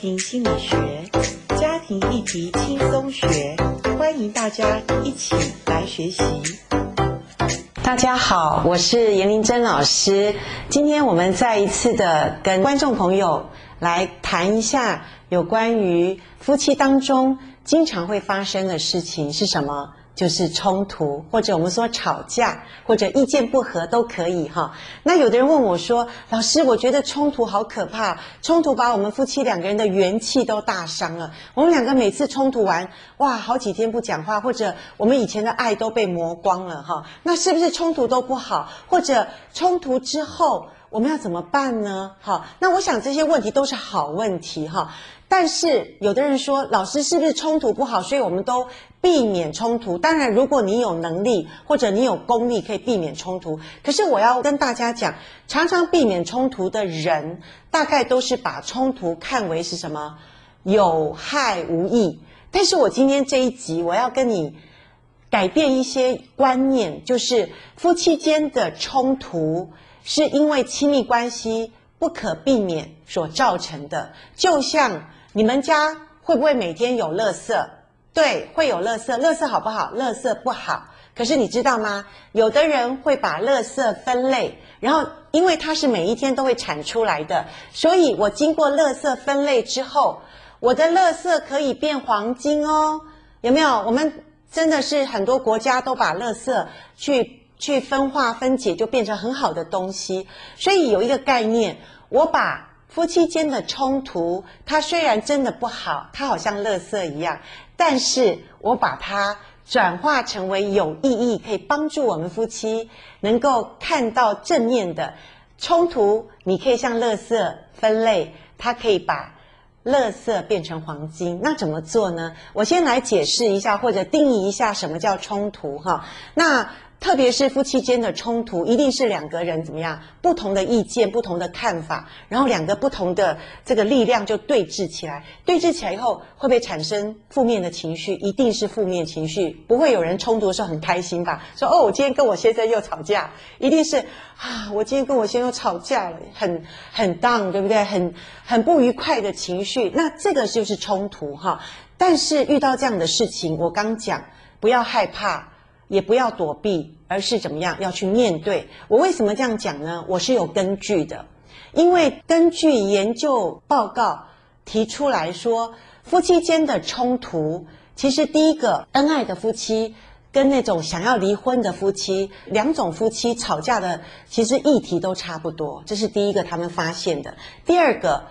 庭心理学，家庭议题轻松学，欢迎大家一起来学习。大家好，我是严玲珍老师。今天我们再一次的跟观众朋友来谈一下有关于夫妻当中经常会发生的事情是什么。就是冲突，或者我们说吵架，或者意见不合都可以哈。那有的人问我说：“老师，我觉得冲突好可怕，冲突把我们夫妻两个人的元气都大伤了。我们两个每次冲突完，哇，好几天不讲话，或者我们以前的爱都被磨光了哈。那是不是冲突都不好？或者冲突之后我们要怎么办呢？好，那我想这些问题都是好问题哈。但是有的人说，老师是不是冲突不好，所以我们都避免冲突？当然，如果你有能力或者你有功力，可以避免冲突。可是我要跟大家讲，常常避免冲突的人，大概都是把冲突看为是什么有害无益。但是我今天这一集，我要跟你改变一些观念，就是夫妻间的冲突是因为亲密关系不可避免所造成的，就像。你们家会不会每天有垃圾？对，会有垃圾。垃圾好不好？垃圾不好。可是你知道吗？有的人会把垃圾分类，然后因为它是每一天都会产出来的，所以我经过垃圾分类之后，我的垃圾可以变黄金哦。有没有？我们真的是很多国家都把垃圾去去分化分解，就变成很好的东西。所以有一个概念，我把。夫妻间的冲突，它虽然真的不好，它好像垃圾一样，但是我把它转化成为有意义，可以帮助我们夫妻能够看到正面的冲突。你可以像垃圾分类，它可以把垃圾变成黄金。那怎么做呢？我先来解释一下，或者定义一下什么叫冲突哈。那。特别是夫妻间的冲突，一定是两个人怎么样？不同的意见、不同的看法，然后两个不同的这个力量就对峙起来。对峙起来以后，会不会产生负面的情绪？一定是负面情绪，不会有人冲突的时候很开心吧？说哦，我今天跟我先生又吵架，一定是啊，我今天跟我先生又吵架了，很很 down，对不对？很很不愉快的情绪。那这个就是冲突哈。但是遇到这样的事情，我刚讲不要害怕。也不要躲避，而是怎么样？要去面对。我为什么这样讲呢？我是有根据的，因为根据研究报告提出来说，夫妻间的冲突，其实第一个恩爱的夫妻跟那种想要离婚的夫妻，两种夫妻吵架的其实议题都差不多，这是第一个他们发现的。第二个。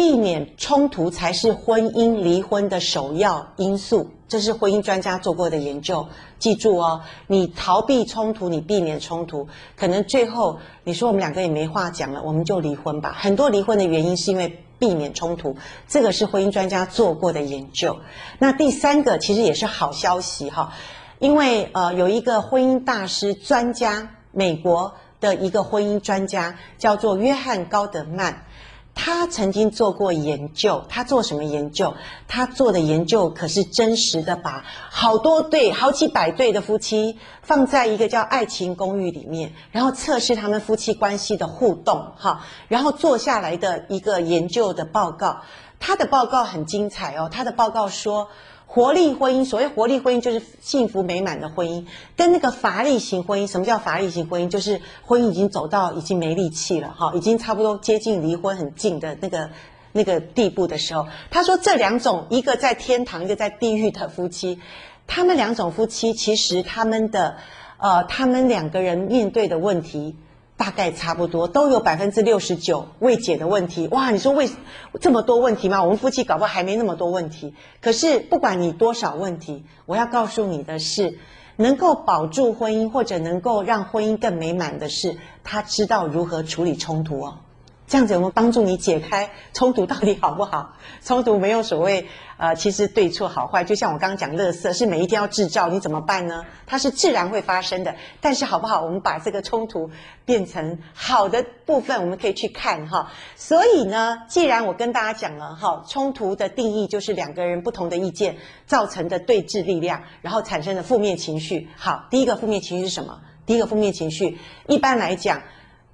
避免冲突才是婚姻离婚的首要因素，这是婚姻专家做过的研究。记住哦，你逃避冲突，你避免冲突，可能最后你说我们两个也没话讲了，我们就离婚吧。很多离婚的原因是因为避免冲突，这个是婚姻专家做过的研究。那第三个其实也是好消息哈，因为呃有一个婚姻大师专家，美国的一个婚姻专家叫做约翰高德曼。他曾经做过研究，他做什么研究？他做的研究可是真实的，把好多对、好几百对的夫妻放在一个叫“爱情公寓”里面，然后测试他们夫妻关系的互动，哈，然后做下来的一个研究的报告。他的报告很精彩哦，他的报告说。活力婚姻，所谓活力婚姻就是幸福美满的婚姻，跟那个乏力型婚姻，什么叫乏力型婚姻？就是婚姻已经走到已经没力气了，哈，已经差不多接近离婚很近的那个那个地步的时候，他说这两种，一个在天堂，一个在地狱的夫妻，他们两种夫妻其实他们的呃，他们两个人面对的问题。大概差不多都有百分之六十九未解的问题。哇，你说为这么多问题吗？我们夫妻搞不好还没那么多问题。可是不管你多少问题，我要告诉你的是，能够保住婚姻或者能够让婚姻更美满的是，他知道如何处理冲突哦。这样子我们帮助你解开冲突到底好不好？冲突没有所谓，呃，其实对错好坏，就像我刚刚讲，垃圾是每一天要制造，你怎么办呢？它是自然会发生的，但是好不好？我们把这个冲突变成好的部分，我们可以去看哈。所以呢，既然我跟大家讲了哈，冲突的定义就是两个人不同的意见造成的对峙力量，然后产生的负面情绪。好，第一个负面情绪是什么？第一个负面情绪，一般来讲。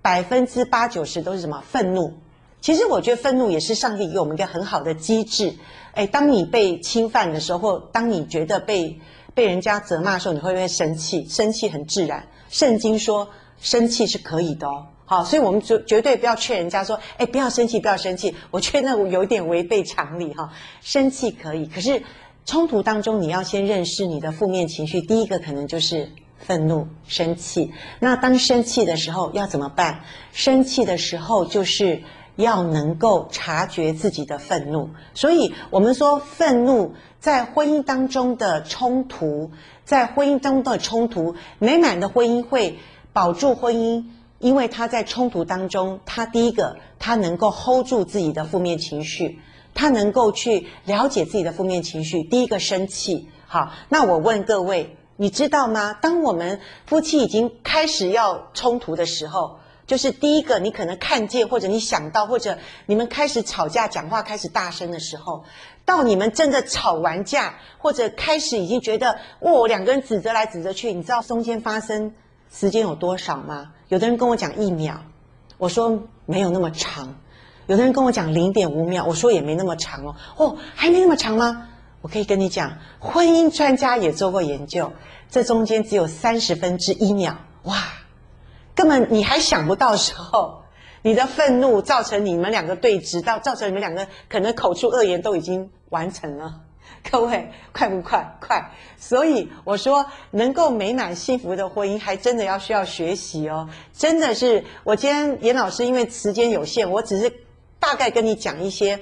百分之八九十都是什么？愤怒。其实我觉得愤怒也是上帝给我们一个很好的机制。哎，当你被侵犯的时候，或当你觉得被被人家责骂的时候，你会不会生气？生气很自然。圣经说生气是可以的哦。好，所以我们绝绝对不要劝人家说，哎，不要生气，不要生气。我觉得那有点违背常理哈。生气可以，可是冲突当中你要先认识你的负面情绪。第一个可能就是愤怒、生气。那当生气的时候要怎么办？生气的时候就是。要能够察觉自己的愤怒，所以我们说愤怒在婚姻当中的冲突，在婚姻当中的冲突，美满的婚姻会保住婚姻，因为他在冲突当中，他第一个他能够 hold 住自己的负面情绪，他能够去了解自己的负面情绪。第一个生气，好，那我问各位，你知道吗？当我们夫妻已经开始要冲突的时候。就是第一个，你可能看见，或者你想到，或者你们开始吵架，讲话开始大声的时候，到你们真的吵完架，或者开始已经觉得，哦，两个人指责来指责去，你知道中间发生时间有多少吗？有的人跟我讲一秒，我说没有那么长；有的人跟我讲零点五秒，我说也没那么长哦。哦，还没那么长吗？我可以跟你讲，婚姻专家也做过研究，这中间只有三十分之一秒，哇！根本你还想不到时候，你的愤怒造成你们两个对峙，到造成你们两个可能口出恶言都已经完成了。各位快不快？快！所以我说，能够美满幸福的婚姻，还真的要需要学习哦。真的是，我今天严老师因为时间有限，我只是大概跟你讲一些，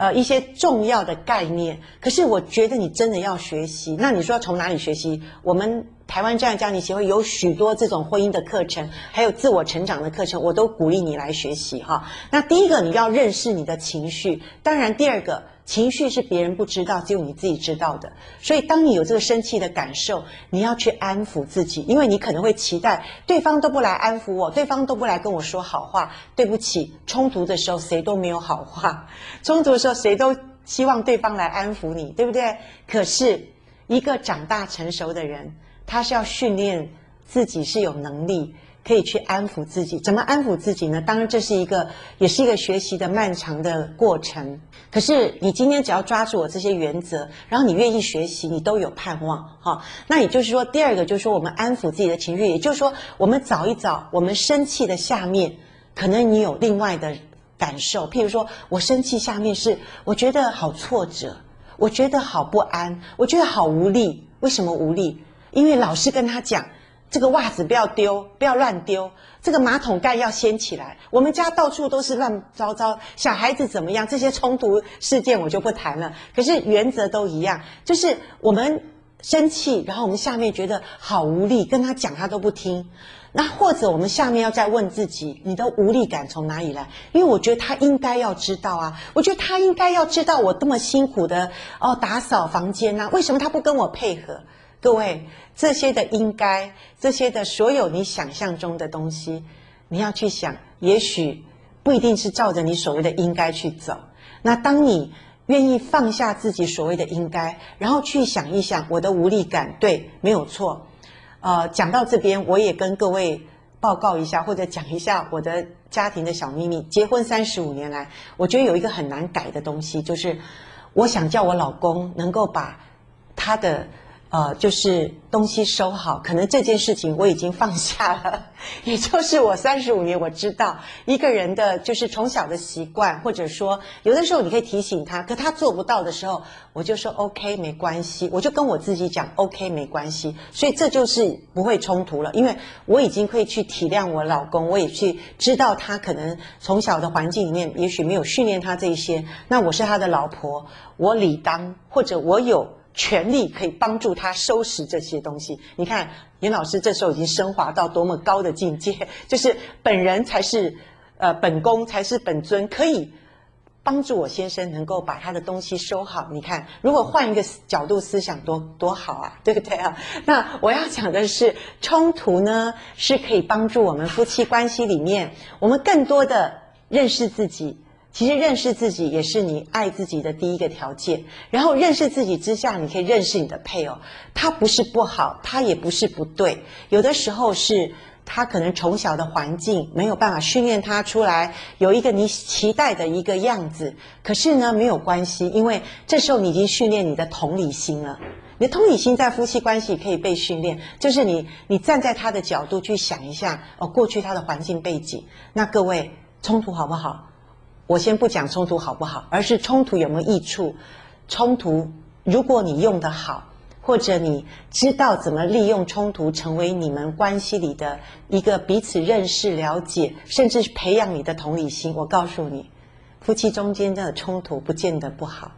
呃，一些重要的概念。可是我觉得你真的要学习。那你说从哪里学习？我们。台湾这样家庭协会有许多这种婚姻的课程，还有自我成长的课程，我都鼓励你来学习哈。那第一个，你要认识你的情绪；当然，第二个，情绪是别人不知道，只有你自己知道的。所以，当你有这个生气的感受，你要去安抚自己，因为你可能会期待对方都不来安抚我，对方都不来跟我说好话。对不起，冲突的时候谁都没有好话，冲突的时候谁都希望对方来安抚你，对不对？可是，一个长大成熟的人。他是要训练自己是有能力可以去安抚自己，怎么安抚自己呢？当然这是一个，也是一个学习的漫长的过程。可是你今天只要抓住我这些原则，然后你愿意学习，你都有盼望哈。那也就是说，第二个就是说，我们安抚自己的情绪，也就是说，我们找一找我们生气的下面，可能你有另外的感受。譬如说我生气下面是我觉得好挫折，我觉得好不安，我觉得好无力。为什么无力？因为老师跟他讲，这个袜子不要丢，不要乱丢，这个马桶盖要掀起来。我们家到处都是乱糟糟，小孩子怎么样？这些冲突事件我就不谈了。可是原则都一样，就是我们生气，然后我们下面觉得好无力，跟他讲他都不听。那或者我们下面要再问自己，你的无力感从哪里来？因为我觉得他应该要知道啊，我觉得他应该要知道我这么辛苦的哦打扫房间呐，为什么他不跟我配合？各位，这些的应该，这些的所有你想象中的东西，你要去想，也许不一定是照着你所谓的应该去走。那当你愿意放下自己所谓的应该，然后去想一想我的无力感，对，没有错。呃，讲到这边，我也跟各位报告一下，或者讲一下我的家庭的小秘密。结婚三十五年来，我觉得有一个很难改的东西，就是我想叫我老公能够把他的。呃，就是东西收好，可能这件事情我已经放下了。也就是我三十五年，我知道一个人的就是从小的习惯，或者说有的时候你可以提醒他，可他做不到的时候，我就说 OK 没关系，我就跟我自己讲 OK 没关系。所以这就是不会冲突了，因为我已经可以去体谅我老公，我也去知道他可能从小的环境里面也许没有训练他这一些，那我是他的老婆，我理当或者我有。权力可以帮助他收拾这些东西。你看，严老师这时候已经升华到多么高的境界，就是本人才是，呃，本宫才是本尊，可以帮助我先生能够把他的东西收好。你看，如果换一个角度思想多，多多好啊，对不对啊？那我要讲的是，冲突呢是可以帮助我们夫妻关系里面，我们更多的认识自己。其实认识自己也是你爱自己的第一个条件。然后认识自己之下，你可以认识你的配偶。他不是不好，他也不是不对。有的时候是他可能从小的环境没有办法训练他出来有一个你期待的一个样子，可是呢，没有关系，因为这时候你已经训练你的同理心了。你的同理心在夫妻关系可以被训练，就是你你站在他的角度去想一下哦，过去他的环境背景。那各位冲突好不好？我先不讲冲突好不好，而是冲突有没有益处？冲突如果你用得好。或者你知道怎么利用冲突成为你们关系里的一个彼此认识、了解，甚至培养你的同理心。我告诉你，夫妻中间的冲突不见得不好。